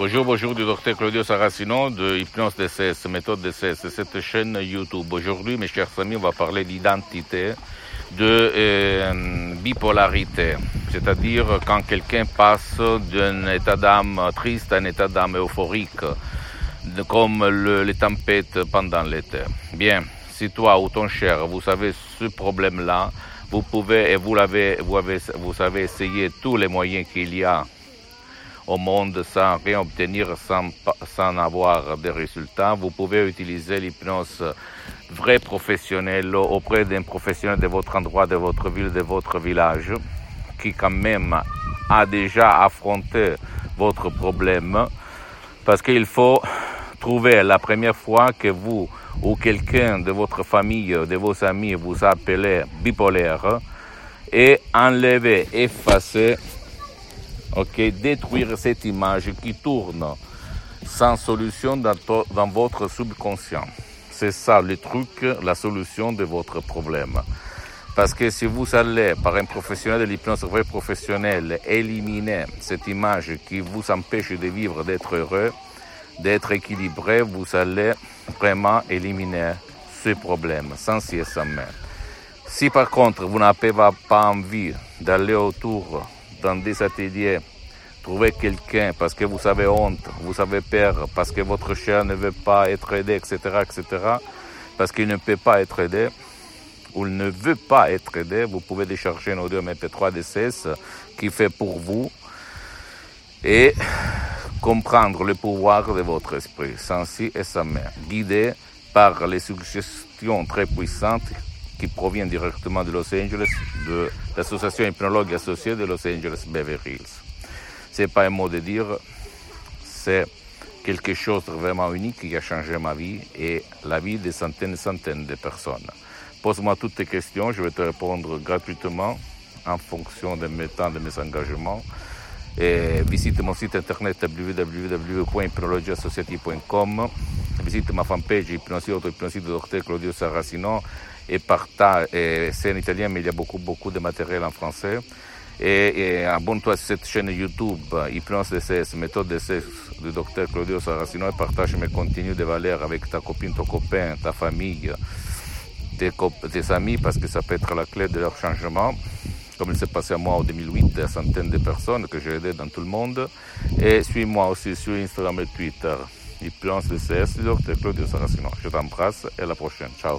Bonjour, bonjour du docteur Claudio Saracino de Hypnose DCS, méthode DCS, cette chaîne YouTube. Aujourd'hui, mes chers amis, on va parler d'identité, de euh, bipolarité, c'est-à-dire quand quelqu'un passe d'un état d'âme triste à un état d'âme euphorique, comme le, les tempêtes pendant l'été. Bien, si toi ou ton cher, vous avez ce problème-là, vous pouvez et vous, l'avez, vous, avez, vous avez essayé tous les moyens qu'il y a au monde sans rien obtenir, sans, sans avoir de résultats. Vous pouvez utiliser l'hypnose vrai professionnel auprès d'un professionnel de votre endroit, de votre ville, de votre village, qui quand même a déjà affronté votre problème. Parce qu'il faut trouver la première fois que vous ou quelqu'un de votre famille, de vos amis vous appelez bipolaire et enlever, effacer ok, détruire cette image qui tourne sans solution dans, votre subconscient. C'est ça le truc, la solution de votre problème. Parce que si vous allez, par un professionnel de l'hypnose, vrai professionnel, éliminer cette image qui vous empêche de vivre, d'être heureux, d'être équilibré, vous allez vraiment éliminer ce problème sans si et. Si par contre vous n'avez pas envie d'aller autour dans des ateliers, trouver quelqu'un parce que vous avez honte, vous avez peur, parce que votre chien ne veut pas être aidé, etc., etc., parce qu'il ne peut pas être aidé, ou il ne veut pas être aidé, vous pouvez décharger nos deux MP3 DCS qui fait pour vous et comprendre le pouvoir de votre esprit, sans et sans mais, guidé par les suggestions très puissantes qui proviennent directement de Los Angeles, de l'association hypnologue associée de Los Angeles Beverly Hills. C'est pas un mot de dire, c'est quelque chose de vraiment unique qui a changé ma vie et la vie de centaines et centaines de personnes. Pose-moi toutes tes questions, je vais te répondre gratuitement en fonction de mes temps, de mes engagements. Et visite mon site internet www.hypnologieassociative.com visite ma fanpage Hypnosie Auto-Hypnosie de Dr Claudio Saracino et partage, c'est en italien mais il y a beaucoup beaucoup de matériel en français et, et abonne-toi à cette chaîne YouTube Hypnose DCS, méthode DCS du Dr Claudio Saracino et partage mes contenus de valeur avec ta copine, ton copain, ta famille, tes, amis parce que ça peut être la clé de leur changement comme il s'est passé à moi en 2008, des centaines de personnes que j'ai aidées dans tout le monde. Et suis-moi aussi sur Instagram et Twitter. Hypnose DCS, Dr Claudio Saracino. Je t'embrasse et à la prochaine. Ciao.